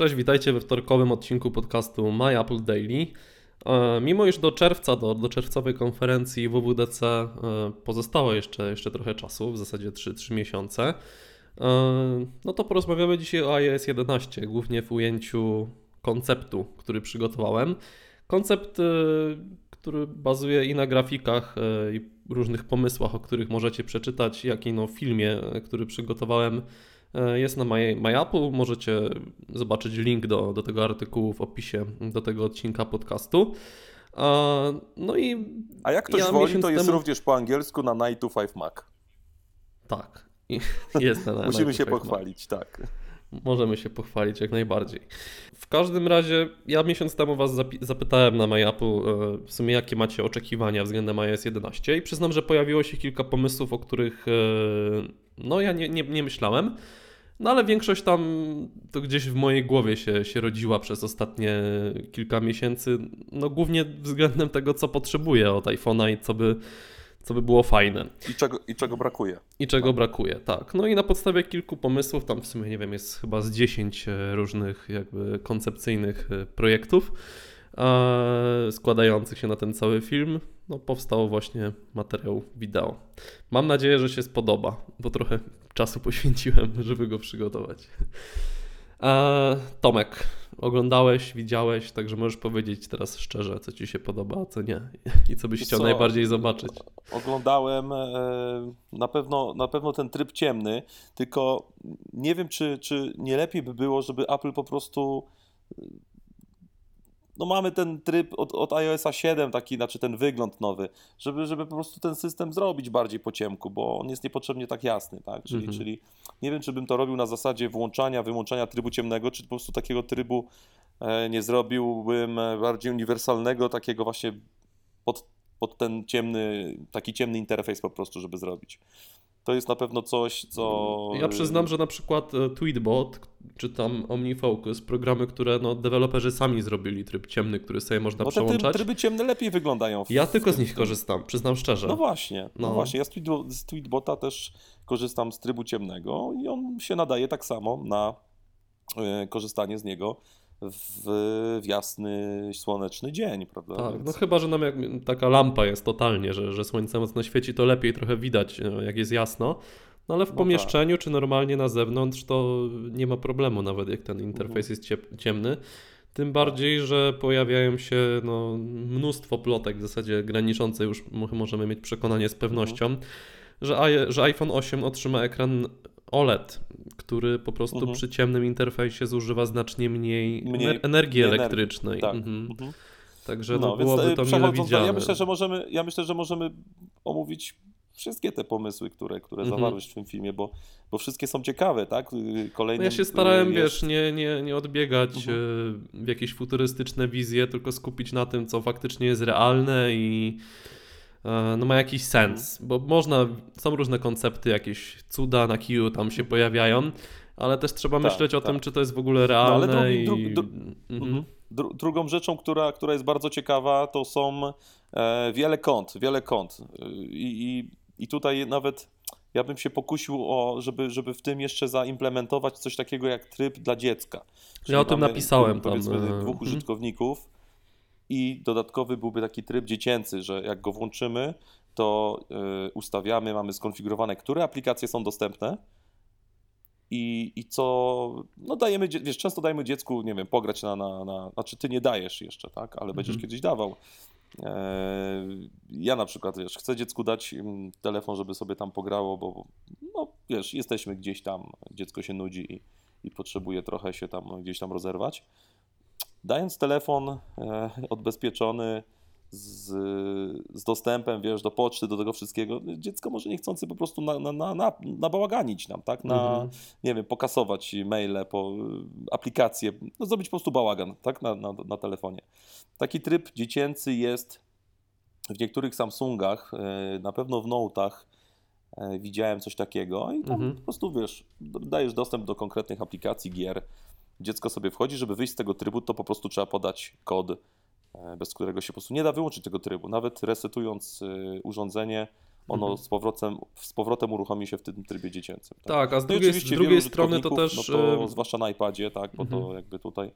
Cześć, witajcie we wtorkowym odcinku podcastu My Apple Daily. E, mimo iż do czerwca, do, do czerwcowej konferencji WWDC e, pozostało jeszcze, jeszcze trochę czasu, w zasadzie 3, 3 miesiące, e, no to porozmawiamy dzisiaj o iOS 11, głównie w ujęciu konceptu, który przygotowałem. Koncept, który bazuje i na grafikach, i różnych pomysłach, o których możecie przeczytać, jak i no filmie, który przygotowałem jest na My, My Apple. Możecie zobaczyć link do, do tego artykułu w opisie do tego odcinka podcastu. No i. A jak ktoś ja woli, to jest temu... również po angielsku na 9 to 5 Mac. Tak. Jest na Musimy się pochwalić, Mac. tak. Możemy się pochwalić jak najbardziej. W każdym razie, ja miesiąc temu Was zapytałem na MyApple e, w sumie jakie macie oczekiwania względem iOS 11 i przyznam, że pojawiło się kilka pomysłów, o których e, no ja nie, nie, nie myślałem. No ale większość tam to gdzieś w mojej głowie się, się rodziła przez ostatnie kilka miesięcy. No głównie względem tego, co potrzebuję od iPhone'a i co by, co by było fajne. I czego, I czego brakuje. I czego tak. brakuje, tak. No i na podstawie kilku pomysłów, tam w sumie nie wiem, jest chyba z 10 e, różnych jakby koncepcyjnych e, projektów składających się na ten cały film, no powstał właśnie materiał wideo. Mam nadzieję, że się spodoba, bo trochę czasu poświęciłem, żeby go przygotować. Tomek, oglądałeś, widziałeś, także możesz powiedzieć teraz szczerze, co ci się podoba, a co nie i co byś chciał co? najbardziej zobaczyć. Oglądałem e, na pewno, na pewno ten tryb ciemny, tylko nie wiem, czy, czy nie lepiej by było, żeby Apple po prostu no mamy ten tryb od, od iOSa 7, taki, znaczy ten wygląd nowy, żeby, żeby po prostu ten system zrobić bardziej po ciemku, bo on jest niepotrzebnie tak jasny, tak? Czyli, mhm. czyli nie wiem, czy bym to robił na zasadzie włączania, wyłączania trybu ciemnego, czy po prostu takiego trybu e, nie zrobiłbym e, bardziej uniwersalnego, takiego właśnie pod, pod ten ciemny, taki ciemny interfejs po prostu, żeby zrobić to jest na pewno coś, co... Ja przyznam, że na przykład e, Tweetbot, czy tam OmniFocus, programy, które no, deweloperzy sami zrobili, tryb ciemny, który sobie można Bo przełączać. te tryby ciemne lepiej wyglądają. W... Ja tylko z nich korzystam, przyznam szczerze. No właśnie, no, no właśnie. Ja z, z Tweetbota też korzystam z trybu ciemnego i on się nadaje tak samo na y, korzystanie z niego w, w jasny, słoneczny dzień, prawda? Tak, Więc... no chyba, że nam jak, taka lampa jest totalnie, że, że słońce mocno świeci, to lepiej trochę widać, e, jak jest jasno. No ale w no pomieszczeniu tak. czy normalnie na zewnątrz to nie ma problemu nawet jak ten interfejs mhm. jest ciemny. Tym bardziej, że pojawiają się no, mnóstwo plotek w zasadzie graniczące już możemy mieć przekonanie z pewnością, mhm. Że, że iPhone 8 otrzyma ekran OLED, który po prostu mhm. przy ciemnym interfejsie zużywa znacznie mniej, mniej energii elektrycznej. Tak. Mhm. Mhm. Także no, no byłoby to mile widziane. Ja myślę, że możemy, ja myślę, że możemy omówić wszystkie te pomysły, które, które mhm. zawarłeś w tym filmie, bo, bo wszystkie są ciekawe, tak? Kolejnym, no ja się starałem, jest... wiesz, nie, nie, nie odbiegać mhm. E, w jakieś futurystyczne wizje, tylko skupić na tym, co faktycznie jest realne i E, no ma jakiś sens, bo można, są różne koncepty, jakieś cuda na kiju tam się pojawiają, ale też trzeba tak, myśleć o tak. tym, czy to jest w ogóle realne. No, ale drugi, i... dru, dru, mhm. mhm. dru, drugą rzeczą, która, która jest bardzo ciekawa, to są e, wiele kont, wiele kont. I, i, I tutaj nawet ja bym się pokusił o, żeby, żeby w tym jeszcze zaimplementować coś takiego jak tryb dla dziecka. Czyli ja o tym napisałem tam. Powiedzmy e, dwóch mhm. użytkowników i dodatkowy byłby taki tryb dziecięcy, że jak go włączymy, to y, ustawiamy, mamy skonfigurowane, które aplikacje są dostępne i, i co, no dajemy, wiesz, często dajemy dziecku, nie wiem, pograć na, na, na znaczy ty nie dajesz jeszcze, tak, ale będziesz mhm. kiedyś dawał. E, ja na przykład, wiesz, chcę dziecku dać mm, telefon, żeby sobie tam pograło, bo, no, wiesz, jesteśmy gdzieś tam, dziecko się nudzi i, i potrzebuje trochę się tam gdzieś tam rozerwać. Dając telefon e, odbezpieczony z, z dostępem, wiesz, do poczty, do tego wszystkiego, dziecko może niechcący po prostu na, na, na, na, nabałaganić nam, tak? Na, mhm. nie wiem, pokasować maile, po aplikacje, no zrobić po prostu bałagan, tak? Na, na, na telefonie. Taki tryb dziecięcy jest w niektórych Samsungach, e, na pewno w Note'ach, e, widziałem coś takiego i tam mhm. po prostu, wiesz, dajesz dostęp do konkretnych aplikacji, gier, dziecko sobie wchodzi, żeby wyjść z tego trybu, to po prostu trzeba podać kod, e, bez którego się po prostu nie da wyłączyć tego trybu. Nawet resetując e, urządzenie, ono Mhm. z, powrotem, z powrotem uruchomi się w tym trybie dziecięcym. Tak? Tak, a z No drugiej, z drugiej strony to też. No to, zwłaszcza na iPadzie, tak, bo Mhm. to jakby tutaj.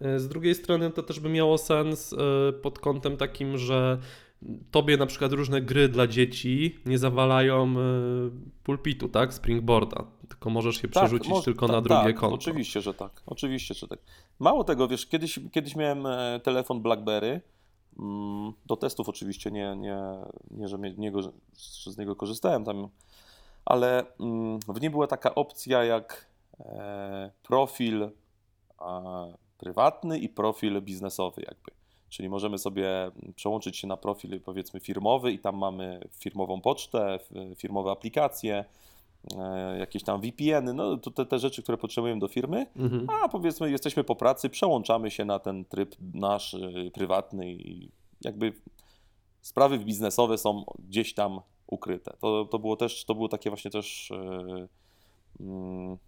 E, Z drugiej strony to też by miało sens pod kątem takim, że tobie na przykład różne gry dla dzieci nie zawalają e, pulpitu, tak? Springboarda, tylko możesz je przerzucić moż- tylko ta- na drugie tak, konto. Oczywiście, że tak. Oczywiście, że tak. Mało tego, wiesz, kiedyś, kiedyś miałem e, telefon BlackBerry. mm, Do testów oczywiście, nie, nie, nie że, niego, z niego korzystałem tam, ale mm, w nim była taka opcja jak e, profil prywatny i profil biznesowy jakby. Czyli możemy sobie przełączyć się na profil powiedzmy firmowy i tam mamy firmową pocztę, firmowe aplikacje, e, jakieś tam VPN-y, no to te, te rzeczy, które potrzebujemy do firmy, Mhm. a powiedzmy jesteśmy po pracy, przełączamy się na ten tryb nasz y, prywatny i jakby sprawy biznesowe są gdzieś tam ukryte. To, to było też, to było takie właśnie też y, mm,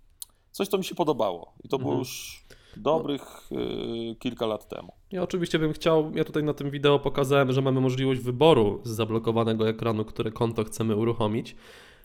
coś, co mi się podobało i to było Mhm. już dobrych y, kilka lat temu. Ja oczywiście bym chciał, ja tutaj na tym wideo pokazałem, że mamy możliwość wyboru z zablokowanego ekranu, które konto chcemy uruchomić,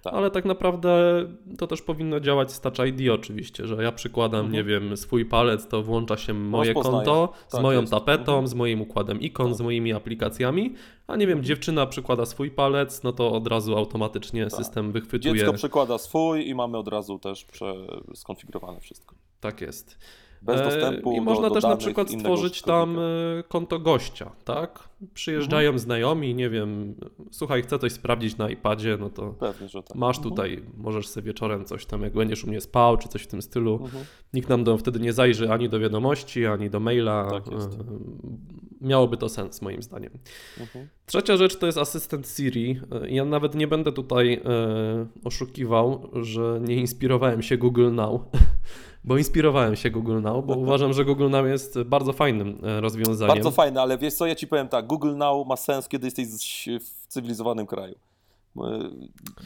Tak. ale tak naprawdę to też powinno działać z Touch ID oczywiście, że ja przykładam, Mhm. nie wiem, swój palec, to włącza się moje konto z Tak moją jest. tapetą, Mhm. z moim układem ikon, z moimi aplikacjami, a nie wiem, Mhm. dziewczyna przykłada swój palec, no to od razu automatycznie Tak. system wychwytuje. Dziecko przekłada swój i mamy od razu też prze, skonfigurowane wszystko. Tak jest. Bez E, dostępu I do, można do też na przykład stworzyć tam e, konto gościa, tak? Przyjeżdżają Mhm. znajomi, nie wiem, słuchaj, chcę coś sprawdzić na iPadzie, no to Pewnie, tak. masz Mhm. tutaj, możesz sobie wieczorem coś tam, jak będziesz u mnie spał, czy coś w tym stylu. Mhm. Nikt nam do, wtedy nie zajrzy ani do wiadomości, ani do maila. Tak. E, Miałoby to sens, moim zdaniem. Mhm. Trzecia rzecz to jest asystent Siri. Ja nawet nie będę tutaj e, oszukiwał, że nie inspirowałem się Google Now, bo inspirowałem się Google Now, bo uważam, że Google Now jest bardzo fajnym e, rozwiązaniem. Bardzo fajne, ale wiesz co, ja ci powiem tak, Google Now ma sens, kiedy jesteś w cywilizowanym kraju. E,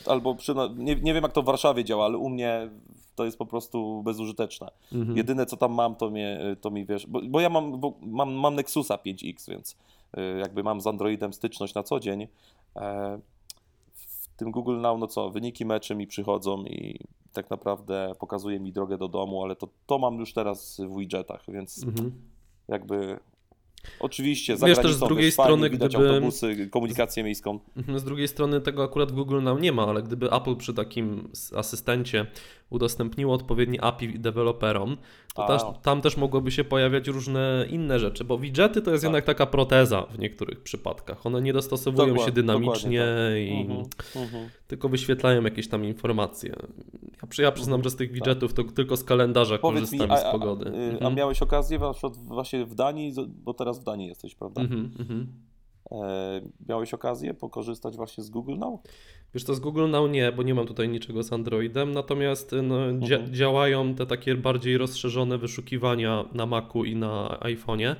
Albo przyna- nie, nie wiem jak to w Warszawie działa, ale u mnie to jest po prostu bezużyteczne. Mhm. Jedyne co tam mam, to, mnie, to mi wiesz, bo, bo ja mam, bo mam, mam Nexusa 5X, więc y, jakby mam z Androidem styczność na co dzień. E, tym Google Now, no co, wyniki meczy mi przychodzą i tak naprawdę pokazuje mi drogę do domu, ale to, to mam już teraz w widgetach, więc Mhm. jakby oczywiście za Wiesz, też z drugiej fajnie strony, widać gdyby- autobusy, komunikację miejską. Mhm, Z drugiej strony tego akurat Google Now nie ma, ale gdyby Apple przy takim asystencie udostępniło odpowiednie API deweloperom, to A. też, tam też mogłyby się pojawiać różne inne rzeczy, bo widgety to jest Tak. jednak taka proteza w niektórych przypadkach. One nie dostosowują Dokład- się dynamicznie dokładnie i Mhm, mhm. tylko wyświetlają jakieś tam informacje. Ja, przy, ja przyznam, że z tych widgetów to tylko z kalendarza Tak. Powiedz mi, korzystam a, i z a, pogody. y, a Mhm. miałeś okazję na przykład właśnie w Danii, bo teraz w Danii jesteś, prawda? Mhm, mhm. E, miałeś okazję pokorzystać właśnie z Google Now? Wiesz to z Google Now nie, bo nie mam tutaj niczego z Androidem, natomiast no, dzia- Mhm. działają te takie bardziej rozszerzone wyszukiwania na Macu i na iPhone'ie.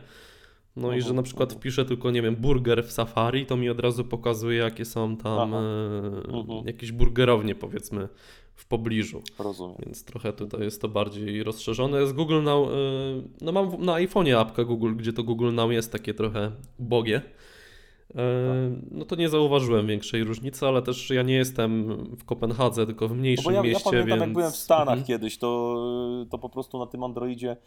No i Mhm, że na przykład mhm. wpiszę tylko, nie wiem, burger w Safari, to mi od razu pokazuje, jakie są tam Aha. e, Mhm. jakieś burgerownie, powiedzmy, w pobliżu. Rozumiem. Więc trochę tutaj jest to bardziej rozszerzone. Z Google Now, e, no mam na iPhone'ie apkę Google, gdzie to Google Now jest takie trochę ubogie. E, No to nie zauważyłem większej różnicy, ale też ja nie jestem w Kopenhadze, tylko w No mniejszym bo ja, ja mieście, pamiętam, więc... jak byłem w Stanach Mhm. kiedyś, to, to po prostu na tym Androidzie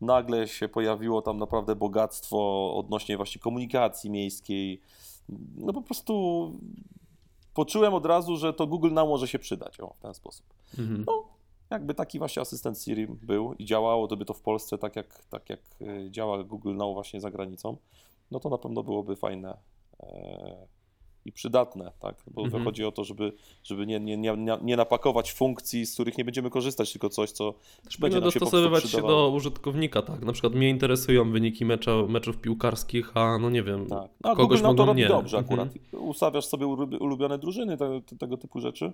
nagle się pojawiło tam naprawdę bogactwo odnośnie właśnie komunikacji miejskiej. No po prostu poczułem od razu, że to Google Now może się przydać, o, w ten sposób. Mhm. No, jakby taki właśnie asystent Siri był i działało, to by to w Polsce tak jak, tak jak y, działa Google Now właśnie za granicą, no to na pewno byłoby fajne e, i przydatne, tak? Bo Mhm. chodzi o to, żeby, żeby nie, nie, nie, nie- napakować funkcji, z których nie będziemy korzystać, tylko coś, co Też będzie nam się dostosowywać się do użytkownika, tak. Na przykład mnie interesują wyniki mecza, meczów piłkarskich, a no nie wiem, Tak. No, kogoś Google Now to mogą nie. dobrze Mhm. akurat. Ustawiasz sobie ulu- ulubione drużyny, te, te, tego typu rzeczy.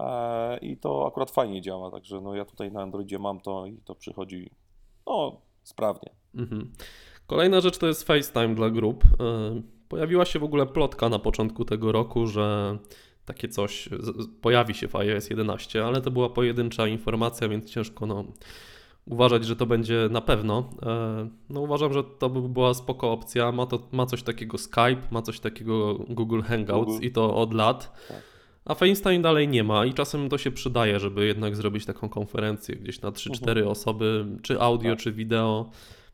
E, I to akurat fajnie działa, także no ja tutaj na Androidzie mam to i to przychodzi no, sprawnie. Mhm. Kolejna rzecz to jest FaceTime dla grup. E, Pojawiła się w ogóle plotka na początku tego roku, że takie coś pojawi się w iOS 11, ale to była pojedyncza informacja, więc ciężko no, uważać, że to będzie na pewno. E, no uważam, że to by była spoko opcja. Ma, to, ma coś takiego Skype, ma coś takiego Google Hangouts Google. i to od lat. Tak. A FaceTime dalej nie ma i czasem to się przydaje, żeby jednak zrobić taką konferencję gdzieś na 3-4 osoby, czy audio, Tak. czy wideo.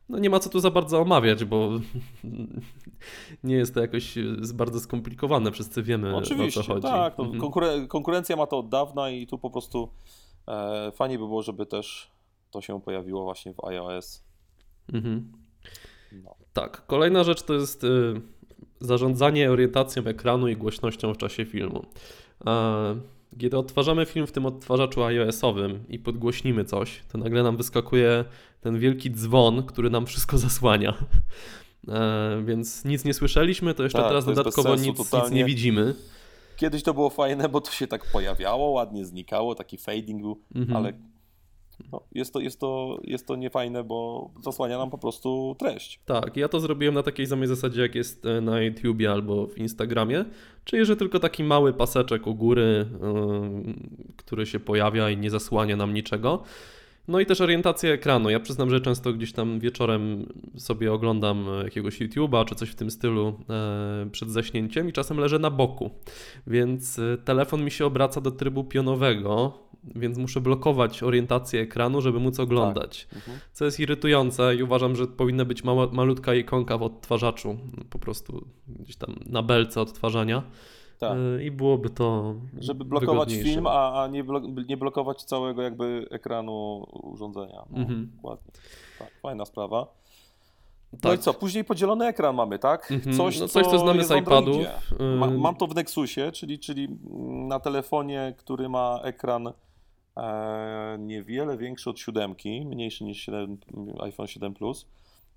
No nie ma co tu za bardzo omawiać, bo nie jest to jakoś bardzo skomplikowane, wszyscy wiemy Oczywiście, o co chodzi. tak. No, Mhm. konkure- konkurencja ma to od dawna i tu po prostu e, fajnie by było, żeby też to się pojawiło właśnie w iOS. Mhm. No. Tak, kolejna rzecz to jest y, zarządzanie orientacją ekranu i głośnością w czasie filmu. E, Kiedy odtwarzamy film w tym odtwarzaczu iOS-owym i podgłośnimy coś, to nagle nam wyskakuje ten wielki dzwon, który nam wszystko zasłania. E, Więc nic nie słyszeliśmy, to jeszcze Tak, teraz to dodatkowo sensu nic, nic nie widzimy. Kiedyś to było fajne, bo to się tak pojawiało, ładnie znikało, taki fading był, Mhm. ale no, jest, to, jest, to, jest to niefajne, bo zasłania nam po prostu treść. Tak, ja to zrobiłem na takiej samej zasadzie, jak jest e, na YouTubie albo w Instagramie, czyli że tylko taki mały paseczek u góry, yy, który się pojawia i nie zasłania nam niczego. No i też orientacja ekranu. Ja przyznam, że często gdzieś tam wieczorem sobie oglądam e, jakiegoś YouTube'a czy coś w tym stylu przed zaśnięciem i czasem leżę na boku, więc telefon mi się obraca do trybu pionowego, więc muszę blokować orientację ekranu, żeby móc oglądać Mhm. co jest irytujące i uważam, że powinna być mała, malutka ikonka w odtwarzaczu, po prostu gdzieś tam na belce odtwarzania Tak. Yy, i byłoby to Żeby blokować film, a, a nie, blok- nie blokować całego jakby ekranu urządzenia. No, Mhm. Dokładnie. Tak, fajna sprawa. No Tak. i co, później podzielony ekran mamy, tak? Mhm. Coś, No coś, co znamy jest z iPadów. Ma, mam to w Nexusie, czyli, czyli na telefonie, który ma ekran e, niewiele większy od siódemki, mniejszy niż 7, iPhone 7 Plus.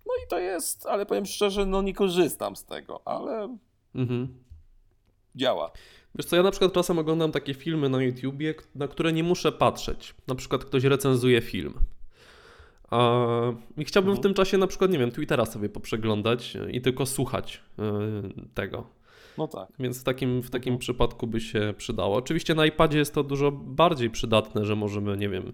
No i to jest, ale powiem szczerze, no nie korzystam z tego, ale Mhm. działa. Wiesz co, ja na przykład czasem oglądam takie filmy na YouTubie, na które nie muszę patrzeć. Na przykład ktoś recenzuje film. I chciałbym w Mhm. tym czasie na przykład, nie wiem, Twittera sobie poprzeglądać i tylko słuchać yy, tego. No tak. Więc w takim, w takim Mhm. przypadku by się przydało. Oczywiście na iPadzie jest to dużo bardziej przydatne, że możemy, nie wiem,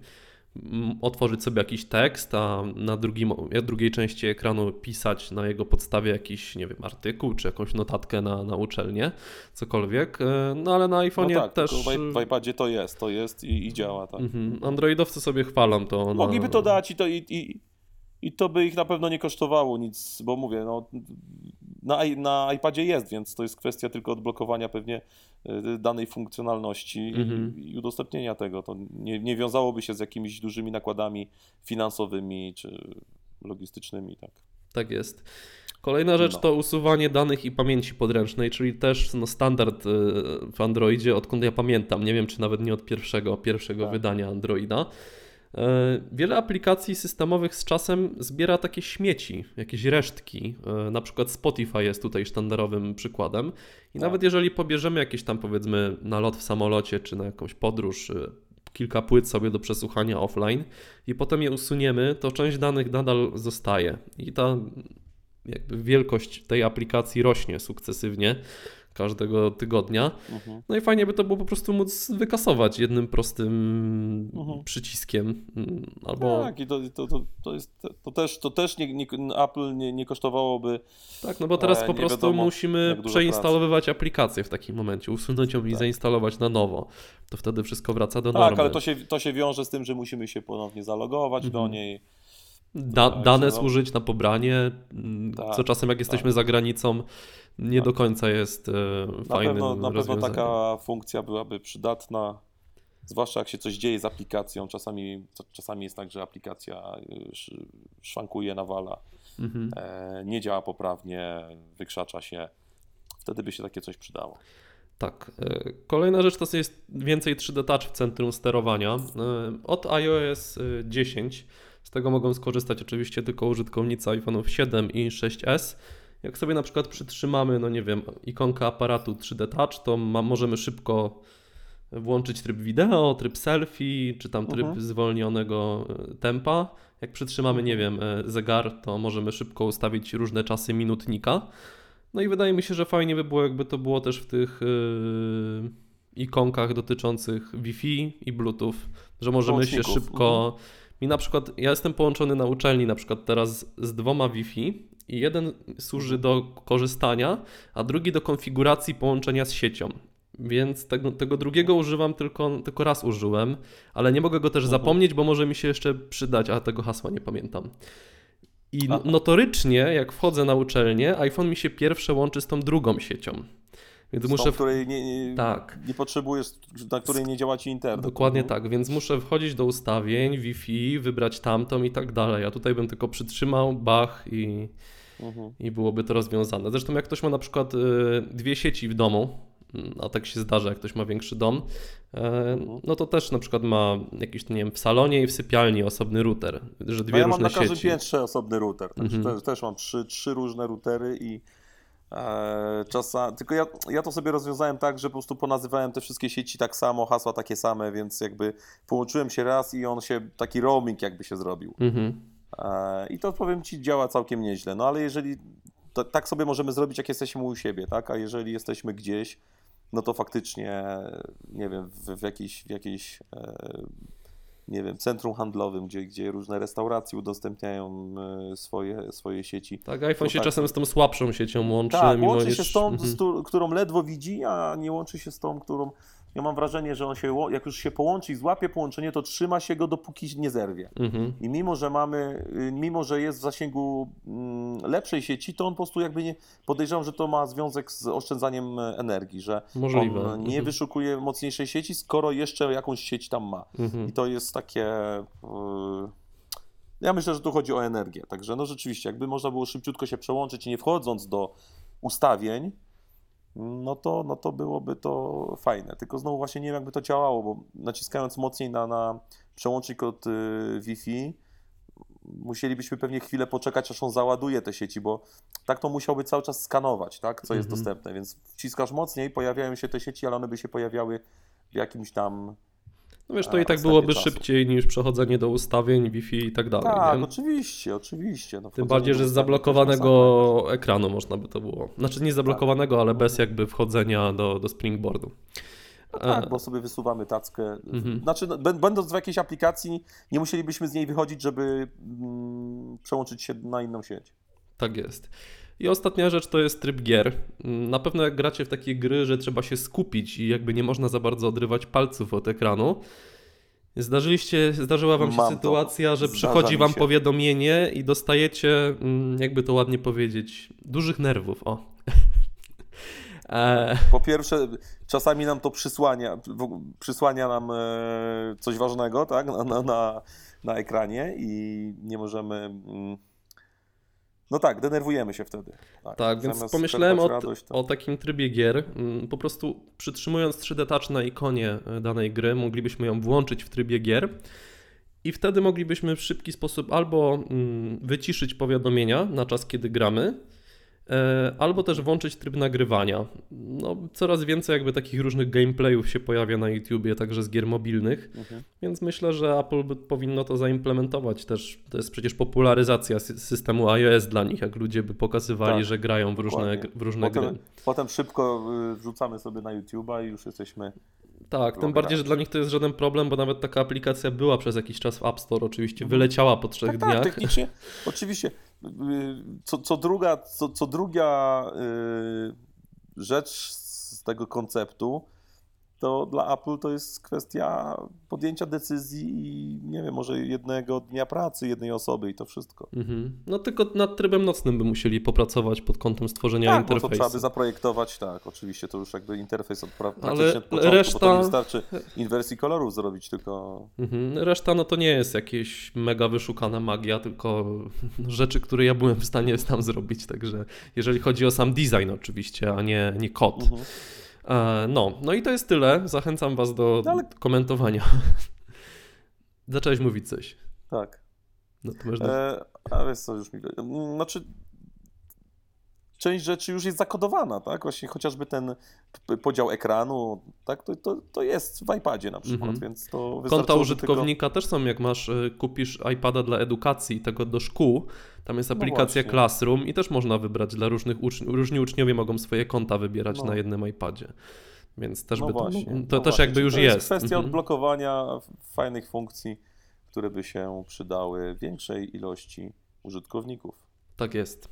otworzyć sobie jakiś tekst, a na drugim, drugiej części ekranu pisać na jego podstawie jakiś, nie wiem, artykuł czy jakąś notatkę na, na uczelnię, cokolwiek. E, No ale na No iPhone'ie tak, też. w, iPadzie to jest, to jest i, i działa, tak. Mhm. Androidowcy sobie chwalą to. Na... Mogliby to dać i to, i, i, i to by ich na pewno nie kosztowało nic, bo mówię, no, na, na iPadzie jest, więc to jest kwestia tylko odblokowania pewnie y, danej funkcjonalności Mhm. i, i udostępnienia tego. To nie, nie wiązałoby się z jakimiś dużymi nakładami finansowymi czy logistycznymi, tak. Tak jest. Kolejna rzecz No. to usuwanie danych i pamięci podręcznej, czyli też no, standard y, w Androidzie, odkąd ja pamiętam, nie wiem czy nawet nie od pierwszego, pierwszego Tak. wydania Androida. E, Wiele aplikacji systemowych z czasem zbiera takie śmieci, jakieś resztki. E, Na przykład Spotify jest tutaj sztandarowym przykładem. I Tak. nawet jeżeli pobierzemy jakieś tam powiedzmy na lot w samolocie czy na jakąś podróż, e, kilka płyt sobie do przesłuchania offline i potem je usuniemy, to część danych nadal zostaje. I ta wielkość tej aplikacji rośnie sukcesywnie każdego tygodnia. Mhm. No i fajnie by to było po prostu móc wykasować jednym prostym Mhm. przyciskiem. mm, Albo tak. Tak, i to, to, to, to, jest, to też, to też nie, nie, Apple nie, nie kosztowałoby no bo teraz E, po prostu wiadomo, musimy przeinstalowywać aplikację w takim momencie, usunąć ją i Tak. zainstalować na nowo. To wtedy wszystko wraca do Tak, normy. ale to się, to się wiąże z tym, że musimy się ponownie zalogować do Mhm. niej. Da, tak, dane no. zużyć na pobranie, mm, Tak, co czasem jak jesteśmy tak. za granicą nie Tak. do końca jest e, Na fajnym pewno, na pewno taka funkcja byłaby przydatna, zwłaszcza jak się coś dzieje z aplikacją. Czasami, czasami jest tak, że aplikacja sz- szwankuje, nawala, Mhm. e, nie działa poprawnie, wykrzacza się. Wtedy by się takie coś przydało. Tak. e, Kolejna rzecz to jest więcej 3D Touch w centrum sterowania. E, Od iOS e, 10 z tego mogą skorzystać oczywiście tylko użytkownicy iPhone'ów 7 i 6S. Jak sobie na przykład przytrzymamy, no nie wiem, ikonkę aparatu 3D Touch, to ma, możemy szybko włączyć tryb wideo, tryb selfie, czy tam tryb Mhm. zwolnionego e, tempa. Jak przytrzymamy, nie wiem, e, zegar, to możemy szybko ustawić różne czasy minutnika. No i wydaje mi się, że fajnie by było, jakby to było też w tych yy, ikonkach dotyczących Wi-Fi i Bluetooth, że możemy się szybko mi na przykład, ja jestem połączony na uczelni na przykład teraz z dwoma Wi-Fi i jeden służy do korzystania, a drugi do konfiguracji połączenia z siecią. Więc tego, tego drugiego używam tylko, tylko raz użyłem, ale nie mogę go też Mhm. zapomnieć, bo może mi się jeszcze przydać, a tego hasła nie pamiętam. I Aha. notorycznie, jak wchodzę na uczelnię, iPhone mi się pierwsze łączy z tą drugą siecią. Więc muszę. w- której nie, nie, Tak. nie potrzebujesz, na której nie działa ci internet. Dokładnie Mhm. tak, więc muszę wchodzić do ustawień, Wi-Fi, wybrać tamtą i tak dalej. A tutaj bym tylko przytrzymał, bach i, Mhm. i byłoby to rozwiązane. Zresztą jak ktoś ma na przykład y, dwie sieci w domu, mm, a tak się zdarza, jak ktoś ma większy dom, e, Mhm. no to też na przykład ma jakiś, nie wiem, w salonie i w sypialni osobny router, że dwie No ja mam różne na każdym sieci. piętrze osobny router, także Mhm. też, też mam trzy, trzy różne routery i czasa, tylko ja, ja to sobie rozwiązałem tak, że po prostu ponazywałem te wszystkie sieci tak samo, hasła takie same, więc jakby połączyłem się raz i on się, taki roaming jakby się zrobił. Mhm. E, I to powiem Ci działa całkiem nieźle, no ale jeżeli, to, tak sobie możemy zrobić jak jesteśmy u siebie, tak, a jeżeli jesteśmy gdzieś, no to faktycznie, nie wiem, w, w jakiejś, w jakiejś e, nie wiem, centrum handlowym, gdzie, gdzie różne restauracje udostępniają e, swoje, swoje sieci. Tak, iPhone To się tak. czasem z tą słabszą siecią łączy. Tak, mimo łączy się z tą, Mhm. z tu, którą ledwo widzi, a nie łączy się z tą, którą. Ja mam wrażenie, że on się, jak już się połączy i złapie połączenie, to trzyma się go, dopóki nie zerwie. Mhm. I mimo, że mamy, y, mimo, że jest w zasięgu mm, lepszej sieci, to on po prostu jakby nie, podejrzewam, że to ma związek z oszczędzaniem e, energii, że Możliwe. on nie Mhm. wyszukuje mocniejszej sieci, skoro jeszcze jakąś sieć tam ma. Mhm. I to jest takie. y, Ja myślę, że tu chodzi o energię. Także no rzeczywiście, jakby można było szybciutko się przełączyć nie wchodząc do ustawień, no to, no to byłoby to fajne. Tylko znowu właśnie nie wiem, jakby to działało, bo naciskając mocniej na, na przełącznik od y, Wi-Fi, musielibyśmy pewnie chwilę poczekać, aż on załaduje te sieci, bo tak to musiałby cały czas skanować, tak, co jest Mhm. dostępne. Więc wciskasz mocniej, pojawiają się te sieci, ale one by się pojawiały w jakimś tam No wiesz, to a, i tak byłoby czasu. szybciej niż przechodzenie do ustawień, Wi-Fi i tak dalej. Tak, nie? oczywiście, oczywiście. No, Tym bardziej, że z zablokowanego ekranu można by to było. Znaczy nie zablokowanego, Tak. ale bez jakby wchodzenia do, do Springboardu. No tak, E, bo sobie wysuwamy tackę. Mhm. Znaczy, no, bę- będąc w jakiejś aplikacji, nie musielibyśmy z niej wychodzić, żeby mm, przełączyć się na inną sieć. Tak jest. I ostatnia rzecz to jest tryb gier. Na pewno jak gracie w takie gry, że trzeba się skupić i jakby nie można za bardzo odrywać palców od ekranu, zdarzyliście, zdarzyła wam się Mam to. sytuacja, że Zdarza przychodzi wam się. powiadomienie i dostajecie, mm, jakby to ładnie powiedzieć, dużych nerwów. O. e, Po pierwsze, czasami nam to przysłania, przysłania nam e, coś ważnego, tak, na, na, na, na ekranie i nie możemy... No tak, denerwujemy się wtedy. Tak, więc Zamiast pomyślałem o, radość, to... o takim trybie gier. Mm, Po prostu przytrzymując 3D Touch na ikonie e, danej gry, moglibyśmy ją włączyć w trybie gier i wtedy moglibyśmy w szybki sposób albo mm, wyciszyć powiadomienia na czas, kiedy gramy, albo też włączyć tryb nagrywania. No, coraz więcej jakby takich różnych gameplayów się pojawia na YouTubie, także z gier mobilnych, Mhm. więc myślę, że Apple powinno to zaimplementować też. To jest przecież popularyzacja sy- systemu iOS dla nich, jak ludzie by pokazywali, Tak, że grają w różne, w różne Potem, gry. potem szybko y, wrzucamy sobie na YouTube'a i już jesteśmy... Tak, tym bardziej, że dla nich to jest żaden problem, bo nawet taka aplikacja była przez jakiś czas w App Store, oczywiście Mhm. wyleciała po trzech Tak, tak, dniach. technicznie, oczywiście. Co, co druga, co, co druga y, rzecz z tego konceptu, to dla Apple to jest kwestia podjęcia decyzji i nie wiem, może jednego dnia pracy jednej osoby i to wszystko. Mhm. No tylko nad trybem nocnym by musieli popracować pod kątem stworzenia Tak, bo to interfejsu. trzeba by zaprojektować, tak, oczywiście, to już jakby interfejs od pra- Ale praktycznie od początku, reszta- bo to nie wystarczy inwersji kolorów zrobić, tylko Mhm. Reszta no to nie jest jakieś mega wyszukana magia, tylko no, rzeczy, które ja byłem w stanie tam zrobić, także jeżeli chodzi o sam design oczywiście, a nie, nie kod. Mhm. E, No, no i to jest tyle. Zachęcam Was do No ale- komentowania. Zacząłeś mówić coś. tak. No to masz... E, a wiesz co, już mi... Znaczy, część rzeczy już jest zakodowana, tak? Właśnie chociażby ten podział ekranu, tak? To, to, to jest w iPadzie na przykład, Mhm. więc to Konta użytkownika też są, jak masz, y, kupisz iPada dla edukacji, tego do szkół, tam jest No aplikacja właśnie. Classroom i też można wybrać dla różnych uczniów, różni uczniowie mogą swoje konta wybierać No. na jednym iPadzie, więc też No by to, właśnie, to no też właśnie, jakby już to jest. jest kwestia Mhm. odblokowania fajnych funkcji, które by się przydały większej ilości użytkowników. Tak jest.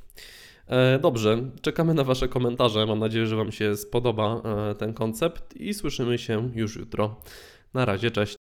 E, Dobrze, czekamy na Wasze komentarze. Mam nadzieję, że Wam się spodoba e, ten koncept i słyszymy się już jutro. Na razie, cześć.